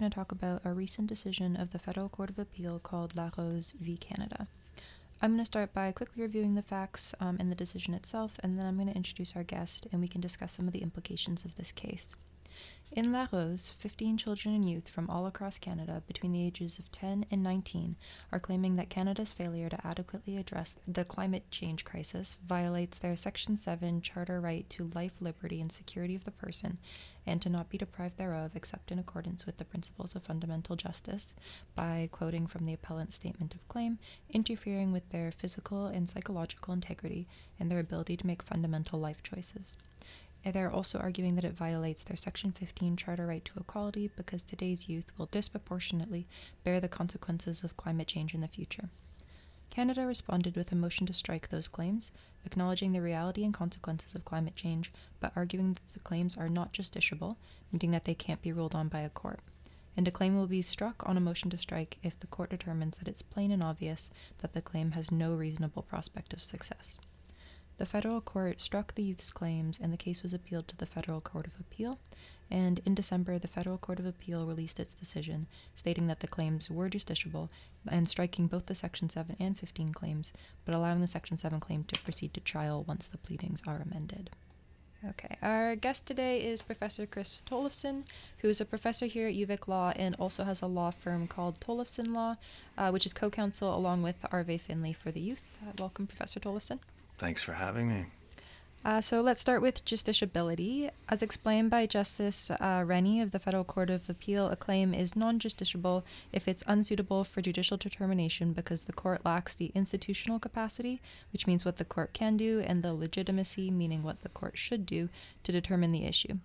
going to talk about a recent decision of the Federal Court of Appeal called La Rose v. Canada. I'm going to start by quickly reviewing the facts um, and the decision itself, and then I'm going to introduce our guest and we can discuss some of the implications of this case. In La Rose, 15 children and youth from all across Canada between the ages of 10 and 19 are claiming that Canada's failure to adequately address the climate change crisis violates their Section 7 Charter right to life, liberty, and security of the person, and to not be deprived thereof except in accordance with the principles of fundamental justice, by quoting from the appellant's statement of claim, interfering with their physical and psychological integrity and their ability to make fundamental life choices. They're also arguing that it violates their Section 15 Charter right to equality because today's youth will disproportionately bear the consequences of climate change in the future. Canada responded with a motion to strike those claims, acknowledging the reality and consequences of climate change, but arguing that the claims are not justiciable, meaning that they can't be ruled on by a court. And a claim will be struck on a motion to strike if the court determines that it's plain and obvious that the claim has no reasonable prospect of success. The federal court struck these claims and the case was appealed to the Federal Court of Appeal. And in December, the Federal Court of Appeal released its decision stating that the claims were justiciable and striking both the Section 7 and 15 claims, but allowing the Section 7 claim to proceed to trial once the pleadings are amended. Okay, our guest today is Professor Chris Tollefson, who's a professor here at UVic Law and also has a law firm called Tollefson Law, uh, which is co counsel along with Arvay Finlay for the youth. Uh, welcome, Professor Tollefson. Thanks for having me. Uh, so let's start with justiciability. As explained by Justice uh, Rennie of the Federal Court of Appeal, a claim is non justiciable if it's unsuitable for judicial determination because the court lacks the institutional capacity, which means what the court can do, and the legitimacy, meaning what the court should do, to determine the issue.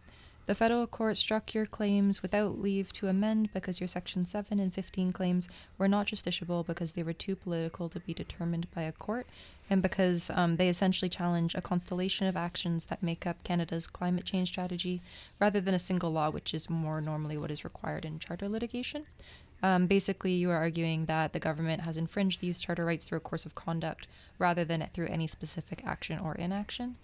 The federal court struck your claims without leave to amend because your Section 7 and 15 claims were not justiciable because they were too political to be determined by a court, and because um, they essentially challenge a constellation of actions that make up Canada's climate change strategy rather than a single law, which is more normally what is required in charter litigation. Um, basically, you are arguing that the government has infringed these charter rights through a course of conduct rather than through any specific action or inaction.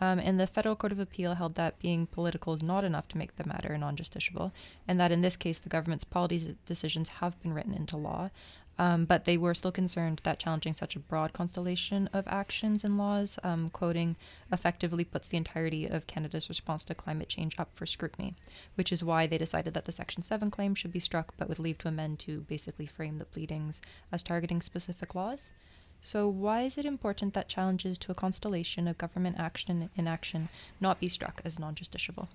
Um, and the Federal Court of Appeal held that being political is not enough to make the matter non justiciable, and that in this case the government's policy decisions have been written into law. Um, but they were still concerned that challenging such a broad constellation of actions and laws, um, quoting, effectively puts the entirety of Canada's response to climate change up for scrutiny, which is why they decided that the Section 7 claim should be struck, but with leave to amend to basically frame the pleadings as targeting specific laws. So, why is it important that challenges to a constellation of government action and inaction not be struck as non justiciable?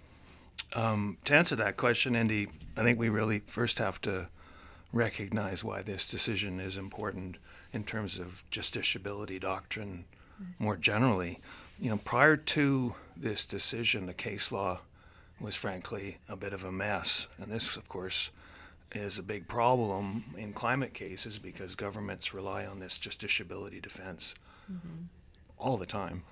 Um, to answer that question, Indi, I think we really first have to recognize why this decision is important in terms of justiciability doctrine more generally. You know, prior to this decision, the case law was frankly a bit of a mess. And this, of course, is a big problem in climate cases because governments rely on this justiciability defense mm-hmm. all the time.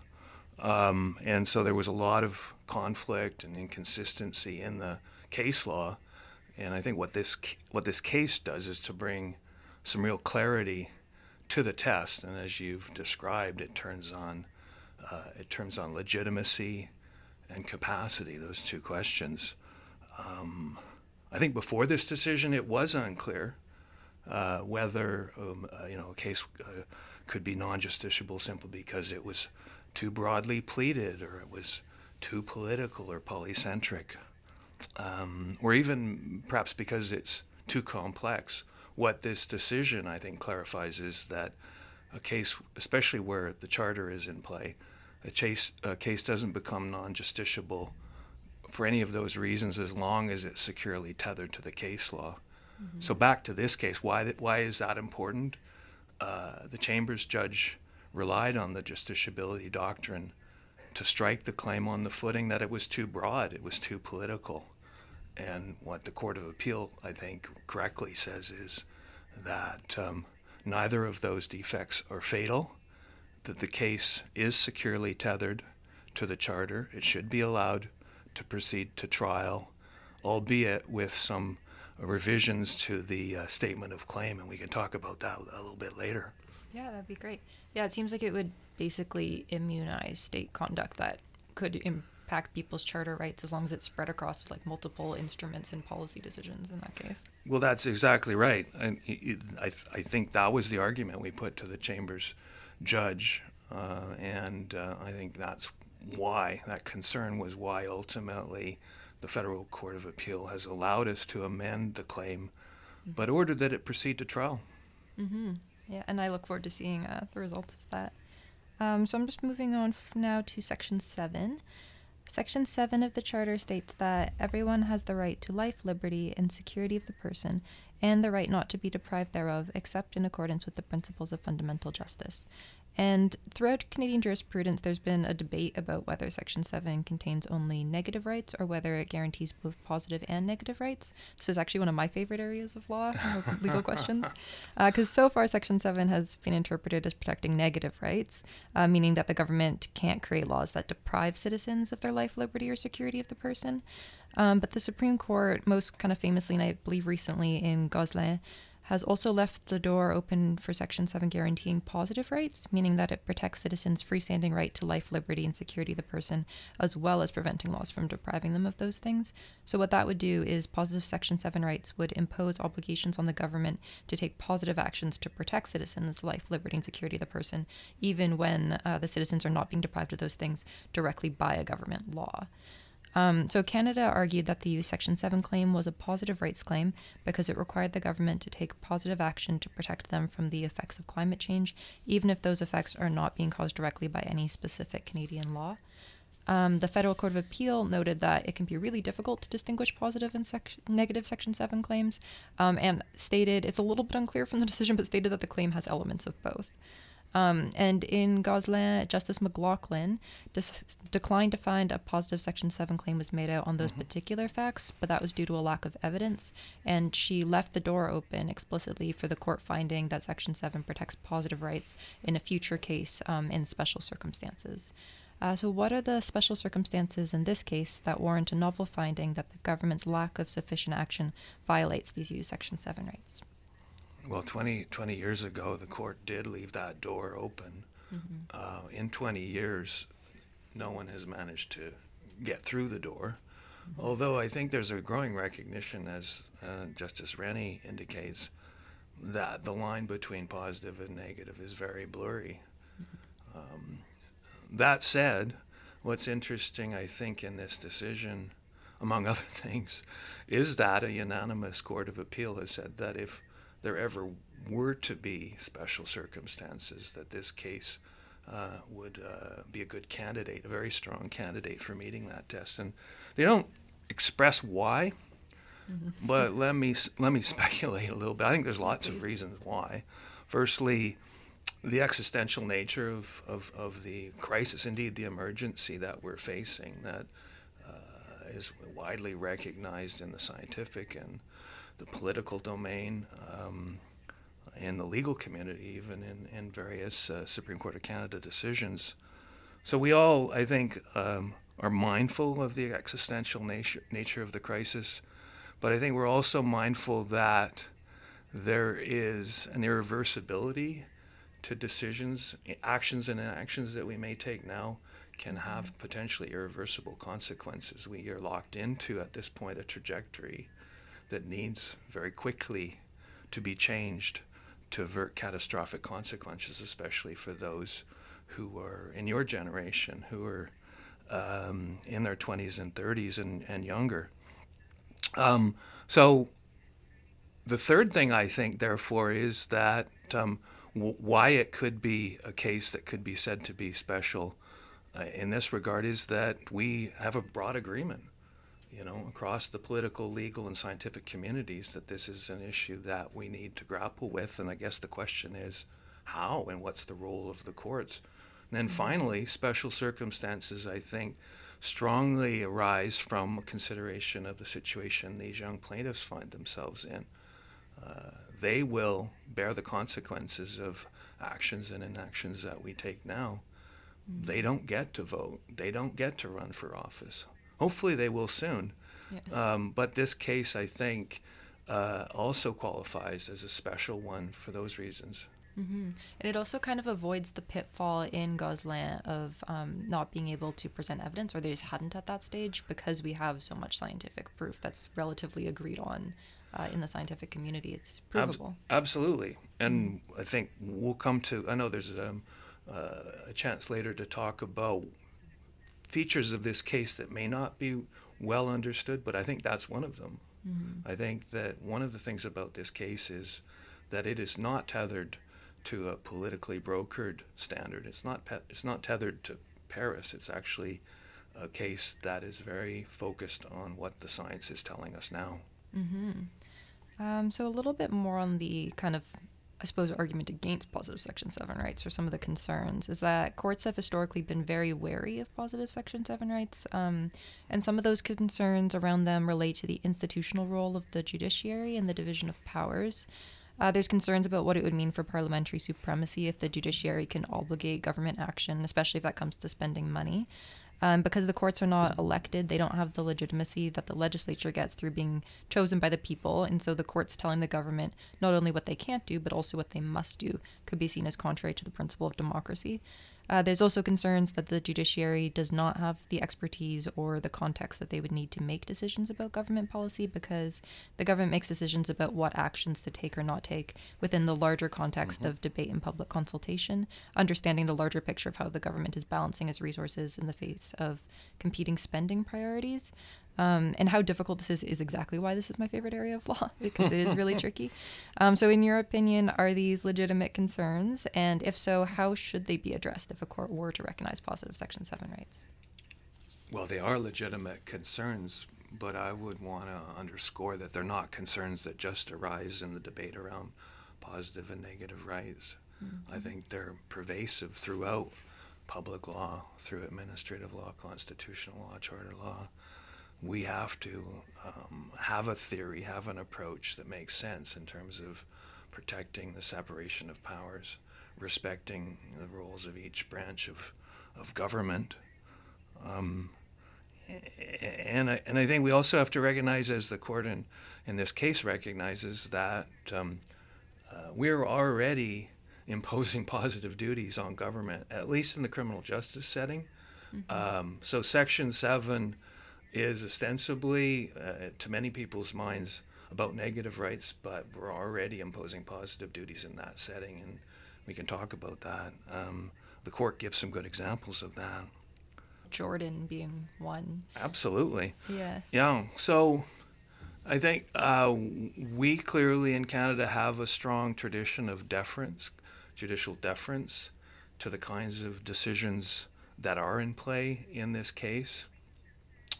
Um, and so there was a lot of conflict and inconsistency in the case law. And I think what this what this case does is to bring some real clarity to the test. And as you've described, it turns on uh, it turns on legitimacy and capacity. Those two questions. Um, I think before this decision, it was unclear uh, whether um, uh, you know a case uh, could be non-justiciable simply because it was too broadly pleaded, or it was too political or polycentric, um, or even perhaps because it's too complex. What this decision, I think, clarifies is that a case, especially where the charter is in play, a case, a case doesn't become non-justiciable for any of those reasons as long as it's securely tethered to the case law. Mm-hmm. So back to this case, why th- why is that important? Uh, the Chambers judge relied on the justiciability doctrine to strike the claim on the footing that it was too broad, it was too political. And what the Court of Appeal, I think, correctly says is that um, neither of those defects are fatal, that the case is securely tethered to the Charter. It should be allowed to proceed to trial, albeit with some revisions to the uh, statement of claim, and we can talk about that a little bit later. Yeah, that'd be great. Yeah, it seems like it would basically immunize state conduct that could impact people's charter rights as long as it's spread across like multiple instruments and policy decisions in that case. Well, that's exactly right. And I, I think that was the argument we put to the Chamber's judge. Uh, and uh, I think that's why, that concern was why ultimately the Federal Court of Appeal has allowed us to amend the claim, mm-hmm. but ordered that it proceed to trial. Mm-hmm. Yeah, and I look forward to seeing uh, the results of that. Um, so I'm just moving on now to Section 7. Section 7 of the Charter states that everyone has the right to life, liberty, and security of the person, and the right not to be deprived thereof, except in accordance with the principles of fundamental justice. And throughout Canadian jurisprudence, there's been a debate about whether Section 7 contains only negative rights or whether it guarantees both positive and negative rights. This is actually one of my favorite areas of law, legal questions, because uh, so far Section 7 has been interpreted as protecting negative rights, uh, meaning that the government can't create laws that deprive citizens of their life, liberty, or security of the person. Um, but the Supreme Court, most kind of famously, and I believe recently in Gosselin, has also left the door open for Section 7 guaranteeing positive rights, meaning that it protects citizens' freestanding right to life, liberty, and security of the person, as well as preventing laws from depriving them of those things. So, what that would do is positive Section 7 rights would impose obligations on the government to take positive actions to protect citizens' life, liberty, and security of the person, even when uh, the citizens are not being deprived of those things directly by a government law. Um, so Canada argued that the Section 7 claim was a positive rights claim because it required the government to take positive action to protect them from the effects of climate change, even if those effects are not being caused directly by any specific Canadian law. Um, the Federal Court of Appeal noted that it can be really difficult to distinguish positive and sec- negative Section 7 claims, um, and stated it's a little bit unclear from the decision, but stated that the claim has elements of both. Um, and in Gosselin, Justice McLachlin dis- declined to find a positive Section 7 claim was made out on those mm-hmm. particular facts, but that was due to a lack of evidence. And she left the door open explicitly for the court finding that Section 7 protects positive rights in a future case um, in special circumstances. Uh, so, what are the special circumstances in this case that warrant a novel finding that the government's lack of sufficient action violates these U Section 7 rights? Well, 20, 20 years ago, the court did leave that door open. Mm-hmm. Uh, in 20 years, no one has managed to get through the door. Mm-hmm. Although I think there's a growing recognition, as uh, Justice Rennie indicates, that the line between positive and negative is very blurry. Mm-hmm. Um, that said, what's interesting, I think, in this decision, among other things, is that a unanimous Court of Appeal has said that if there ever were to be special circumstances, that this case uh, would uh, be a good candidate, a very strong candidate for meeting that test. And they don't express why, mm-hmm. but let me let me speculate a little bit. I think there's lots of reasons why. Firstly, the existential nature of, of, of the crisis, indeed the emergency that we're facing, that is widely recognized in the scientific and the political domain, um, in the legal community, even in, in various uh, Supreme Court of Canada decisions. So we all, I think, um, are mindful of the existential nature, nature of the crisis, but I think we're also mindful that there is an irreversibility to decisions, actions and actions that we may take now can have potentially irreversible consequences. We are locked into, at this point, a trajectory that needs very quickly to be changed to avert catastrophic consequences, especially for those who are in your generation, who are um, in their 20s and 30s and, and younger. Um, so, the third thing I think, therefore, is that um, w- why it could be a case that could be said to be special in this regard is that we have a broad agreement you know, across the political, legal, and scientific communities that this is an issue that we need to grapple with. And I guess the question is how and what's the role of the courts? And then mm-hmm. finally, special circumstances, I think, strongly arise from consideration of the situation these young plaintiffs find themselves in. Uh, they will bear the consequences of actions and inactions that we take now. Mm-hmm. They don't get to vote. They don't get to run for office. Hopefully, they will soon. Yeah. Um, but this case, I think, uh, also qualifies as a special one for those reasons. Mm-hmm. And it also kind of avoids the pitfall in Gosselin of um, not being able to present evidence, or they just hadn't at that stage, because we have so much scientific proof that's relatively agreed on uh, in the scientific community. It's provable. Ab- absolutely. And I think we'll come to, I know there's um, a chance later to talk about features of this case that may not be well understood, but I think that's one of them. Mm-hmm. I think that one of the things about this case is that it is not tethered to a politically brokered standard. It's not pe- it's not tethered to Paris. It's actually a case that is very focused on what the science is telling us now. Mm-hmm. Um, so a little bit more on the kind of I suppose, argument against positive Section 7 rights or some of the concerns is that courts have historically been very wary of positive Section 7 rights. Um, and some of those concerns around them relate to the institutional role of the judiciary and the division of powers. Uh, there's concerns about what it would mean for parliamentary supremacy if the judiciary can obligate government action, especially if that comes to spending money. Um, because the courts are not elected, they don't have the legitimacy that the legislature gets through being chosen by the people. And so the courts telling the government not only what they can't do, but also what they must do could be seen as contrary to the principle of democracy. Uh, there's also concerns that the judiciary does not have the expertise or the context that they would need to make decisions about government policy because the government makes decisions about what actions to take or not take within the larger context mm-hmm. of debate and public consultation, understanding the larger picture of how the government is balancing its resources in the face of competing spending priorities. Um, and how difficult this is is exactly why this is my favorite area of law because it is really tricky. Um, so, in your opinion, are these legitimate concerns? And if so, how should they be addressed if a court were to recognize positive Section 7 rights? Well, they are legitimate concerns, but I would want to underscore that they're not concerns that just arise in the debate around positive and negative rights. Mm-hmm. I think they're pervasive throughout public law, through administrative law, constitutional law, charter law we have to um, have a theory, have an approach that makes sense in terms of protecting the separation of powers, respecting the roles of each branch of, of government. Um, and I, and I think we also have to recognize, as the court in, in this case recognizes, that um, uh, we're already imposing positive duties on government, at least in the criminal justice setting. Mm-hmm. Um, so Section 7 is ostensibly, uh, to many people's minds, about negative rights, but we're already imposing positive duties in that setting, and we can talk about that. Um, the court gives some good examples of that. Jordan being one. Absolutely. Yeah. Yeah. So I think uh, we clearly in Canada have a strong tradition of deference, judicial deference, to the kinds of decisions that are in play in this case.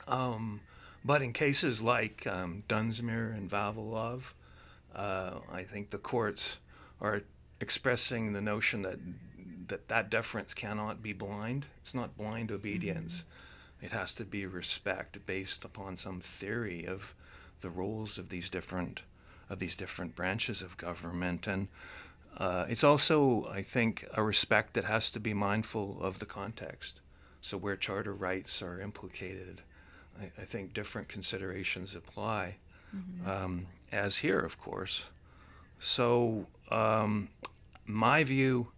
Um, but in cases like um, Dunsmuir and Vavilov, uh, I think the courts are expressing the notion that that that deference cannot be blind. It's not blind obedience. Mm-hmm. It has to be respect based upon some theory of the roles of these different of these different branches of government and uh, it's also, I think, a respect that has to be mindful of the context. So, where charter rights are implicated, I, I think different considerations apply, mm-hmm. um, as here, of course. So, um, my view,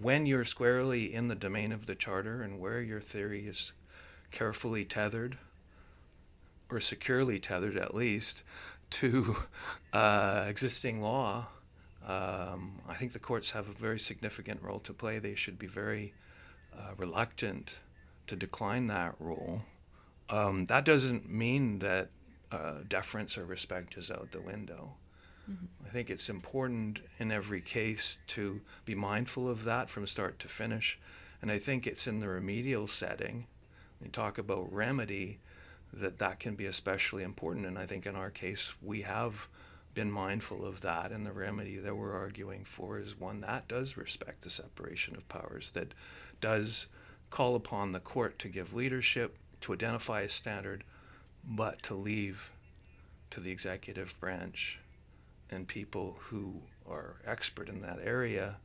when you're squarely in the domain of the charter and where your theory is carefully tethered, or securely tethered at least, to uh, existing law, um, I think the courts have a very significant role to play. They should be very uh, reluctant to decline that role. Um, that doesn't mean that uh, deference or respect is out the window. Mm-hmm. I think it's important in every case to be mindful of that from start to finish. And I think it's in the remedial setting, we talk about remedy, that that can be especially important. And I think in our case, we have been mindful of that. And the remedy that we're arguing for is one that does respect the separation of powers, that does call upon the court to give leadership, to identify a standard, but to leave to the executive branch and people who are expert in that area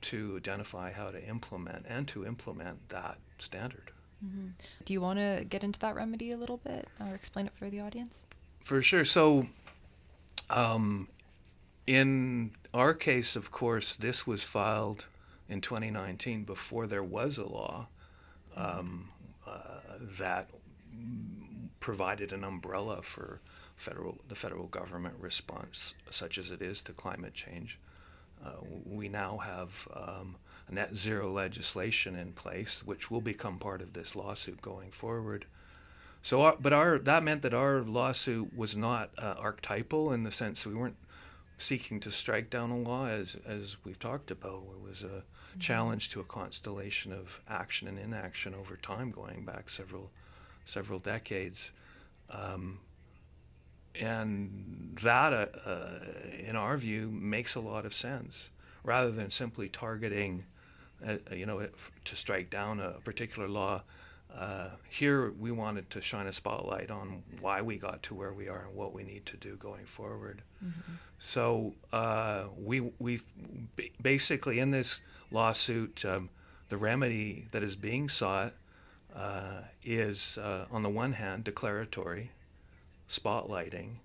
to identify how to implement and to implement that standard. Mm-hmm. Do you want to get into that remedy a little bit or explain it for the audience? For sure. So, um, in our case, of course, this was filed in 2019 before there was a law um, that provided an umbrella for federal the federal government response, such as it is to climate change. Uh, we now have um, net zero legislation in place, which will become part of this lawsuit going forward. So, our, but our that meant that our lawsuit was not uh, archetypal in the sense we weren't seeking to strike down a law, as as we've talked about. It was a mm-hmm. challenge to a constellation of action and inaction over time, going back several several decades. Um, and that, uh, uh, in our view, makes a lot of sense rather than simply targeting uh, you know, to strike down a particular law. Uh, here, we wanted to shine a spotlight on why we got to where we are and what we need to do going forward. Mm-hmm. So uh, we we basically in this lawsuit, um, the remedy that is being sought uh, is, uh, on the one hand, declaratory, spotlighting,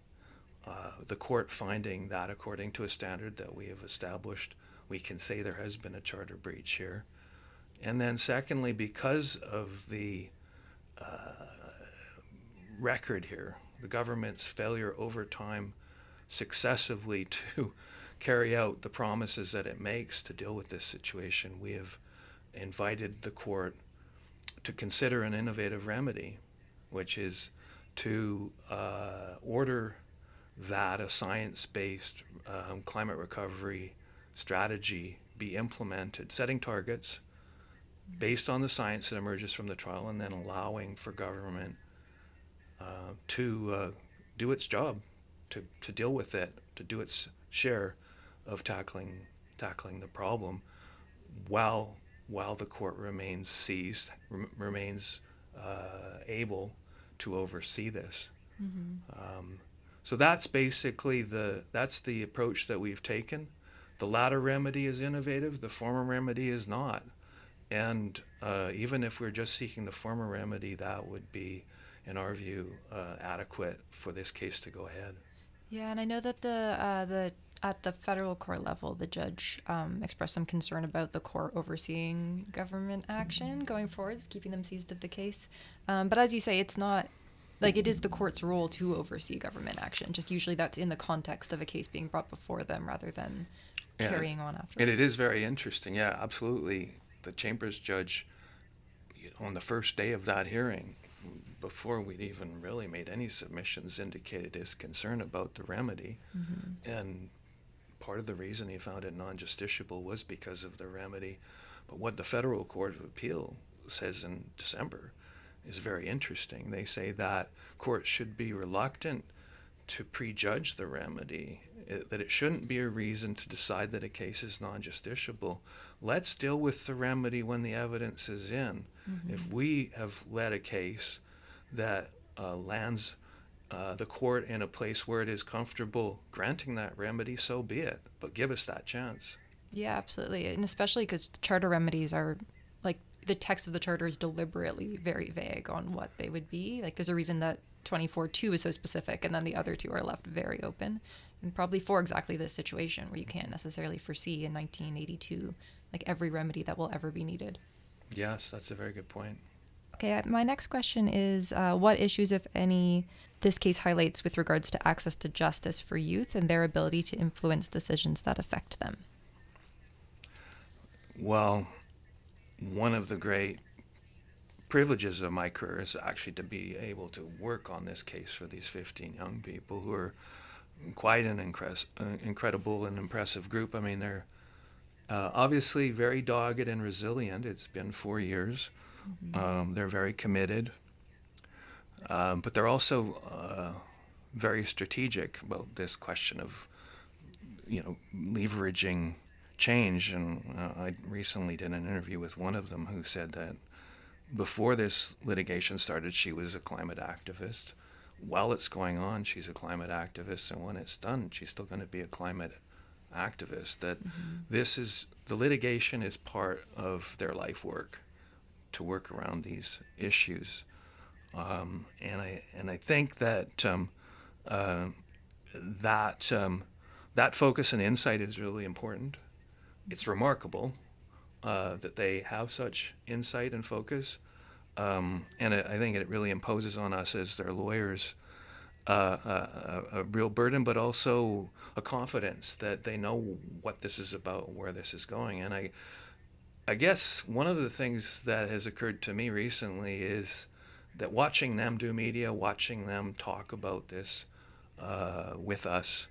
uh, the court finding that according to a standard that we have established we can say there has been a charter breach here. And then, secondly, because of the uh, record here, the government's failure over time successively to carry out the promises that it makes to deal with this situation, we have invited the court to consider an innovative remedy, which is to uh, order that a science based um, climate recovery strategy be implemented, setting targets based on the science that emerges from the trial, and then allowing for government uh, to uh, do its job, to, to deal with it, to do its share of tackling tackling the problem, while while the court remains seized, rem- remains uh, able to oversee this. Mm-hmm. Um, so that's basically the that's the approach that we've taken. The latter remedy is innovative, the former remedy is not. And uh, even if we're just seeking the former remedy, that would be, in our view, uh, adequate for this case to go ahead. Yeah, and I know that the uh, the at the federal court level, the judge um, expressed some concern about the court overseeing government action going forwards, keeping them seized of the case. Um, but as you say, it's not like it is the court's role to oversee government action. Just usually that's in the context of a case being brought before them rather than yeah. carrying on after. And it is very interesting. Yeah, absolutely. The chambers judge, on the first day of that hearing, before we'd even really made any submissions, indicated his concern about the remedy. Mm-hmm. And part of the reason he found it non justiciable was because of the remedy. But what the Federal Court of Appeal says in December is very interesting. They say that courts should be reluctant to prejudge the remedy it, that it shouldn't be a reason to decide that a case is non justiciable. Let's deal with the remedy when the evidence is in. Mm-hmm. If we have led a case that uh, lands uh, the court in a place where it is comfortable granting that remedy, so be it. But give us that chance. Yeah, absolutely. And especially because charter remedies are like the text of the charter is deliberately very vague on what they would be. Like there's a reason that 24.2 is so specific and then the other two are left very open and probably for exactly this situation where you can't necessarily foresee in 1982 like every remedy that will ever be needed. Yes, that's a very good point. Okay, my next question is uh, what issues, if any, this case highlights with regards to access to justice for youth and their ability to influence decisions that affect them? Well, one of the great privileges of my career is actually to be able to work on this case for these 15 young people who are quite an incres- uh, incredible and impressive group. I mean, they're uh, obviously very dogged and resilient. It's been four years. Mm-hmm. Um, they're very committed, um, but they're also uh, very strategic about this question of, you know, leveraging change. And uh, I recently did an interview with one of them who said that before this litigation started, she was a climate activist while it's going on, she's a climate activist, and when it's done, she's still going to be a climate activist. That mm-hmm. this is the litigation is part of their life work to work around these issues, um, and I and I think that um, uh, that um, that focus and insight is really important. It's remarkable uh, that they have such insight and focus. Um, and I think it really imposes on us as their lawyers uh, a, a, real burden, but also a confidence that they know what this is about, where this is going. And I, I guess one of the things that has occurred to me recently is that watching them do media, watching them talk about this uh, with us,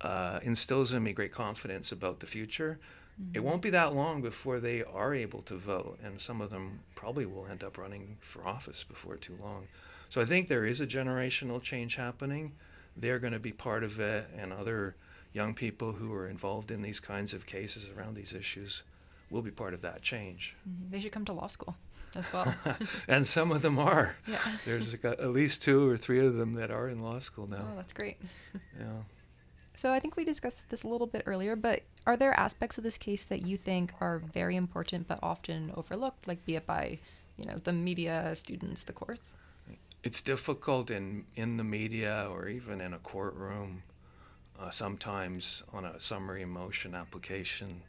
uh, instills in me great confidence about the future. Mm-hmm. It won't be that long before they are able to vote, and some of them probably will end up running for office before too long. So I think there is a generational change happening. They're going to be part of it, and other young people who are involved in these kinds of cases around these issues will be part of that change. Mm-hmm. They should come to law school as well. and some of them are. Yeah. There's at least two or three of them that are in law school now. Oh, that's great. yeah. So I think we discussed this a little bit earlier, but are there aspects of this case that you think are very important but often overlooked, like be it by, you know, the media, students, the courts? It's difficult in in the media or even in a courtroom. Uh, sometimes on a summary motion application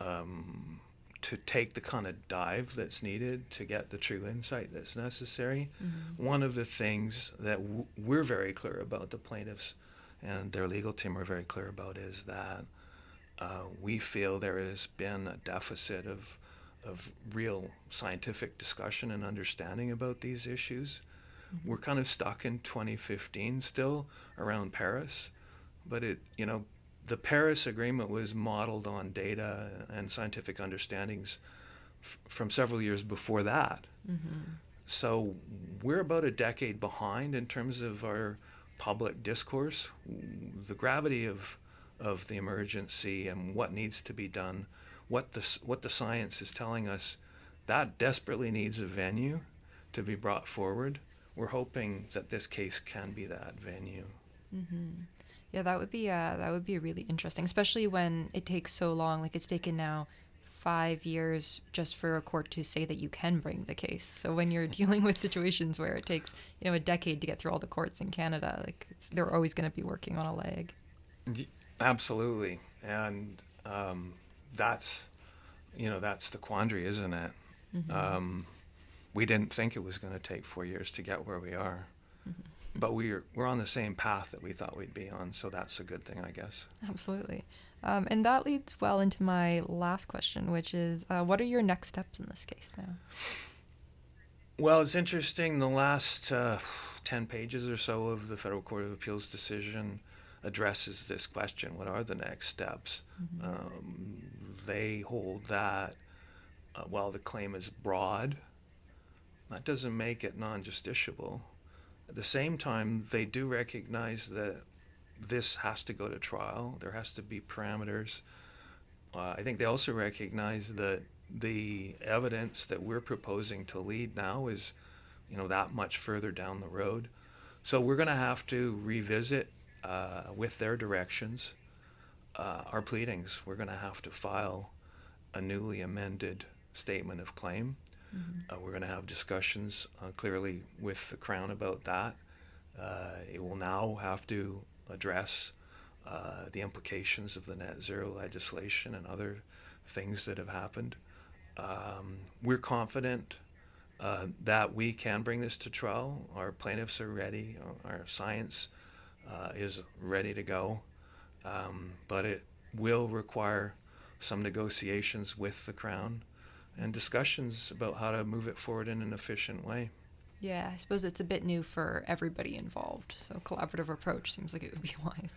um, to take the kind of dive that's needed to get the true insight that's necessary. Mm-hmm. One of the things that w- we're very clear about, the plaintiffs and their legal team are very clear about, is that uh, we feel there has been a deficit of, of real scientific discussion and understanding about these issues. Mm-hmm. We're kind of stuck in 2015 still around Paris, but it, you know, the Paris Agreement was modeled on data and scientific understandings f- from several years before that. Mm-hmm. So we're about a decade behind in terms of our public discourse. The gravity of of the emergency and what needs to be done, what the what the science is telling us, that desperately needs a venue to be brought forward. We're hoping that this case can be that venue. Mm-hmm. Yeah, that would be uh, that would be really interesting, especially when it takes so long. Like it's taken now five years just for a court to say that you can bring the case. So when you're dealing with situations where it takes you know a decade to get through all the courts in Canada, like they're always going to be working on a leg. Absolutely, and um, that's you know that's the quandary, isn't it? Mm-hmm. Um, we didn't think it was going to take four years to get where we are. Mm-hmm but we're we're on the same path that we thought we'd be on, so that's a good thing, I guess. Absolutely, um, and that leads well into my last question, which is, uh, what are your next steps in this case now? Well, it's interesting. The last uh, ten pages or so of the Federal Court of Appeals decision addresses this question: What are the next steps? Mm-hmm. Um, they hold that uh, while the claim is broad, that doesn't make it non-justiciable. At the same time, they do recognize that this has to go to trial. There has to be parameters. Uh, I think they also recognize that the evidence that we're proposing to lead now is, you know, that much further down the road. So we're going to have to revisit uh, with their directions uh, our pleadings. We're going to have to file a newly amended statement of claim. Mm-hmm. Uh, we're going to have discussions uh, clearly with the Crown about that. Uh, it will now have to address uh, the implications of the net zero legislation and other things that have happened. Um, we're confident uh, that we can bring this to trial. Our plaintiffs are ready, our science uh, is ready to go, um, but it will require some negotiations with the Crown and discussions about how to move it forward in an efficient way. Yeah, I suppose it's a bit new for everybody involved, so collaborative approach seems like it would be wise.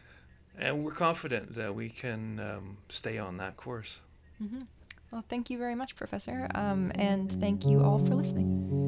And we're confident that we can um, stay on that course. Mm-hmm. Well, thank you very much, Professor, um, and thank you all for listening.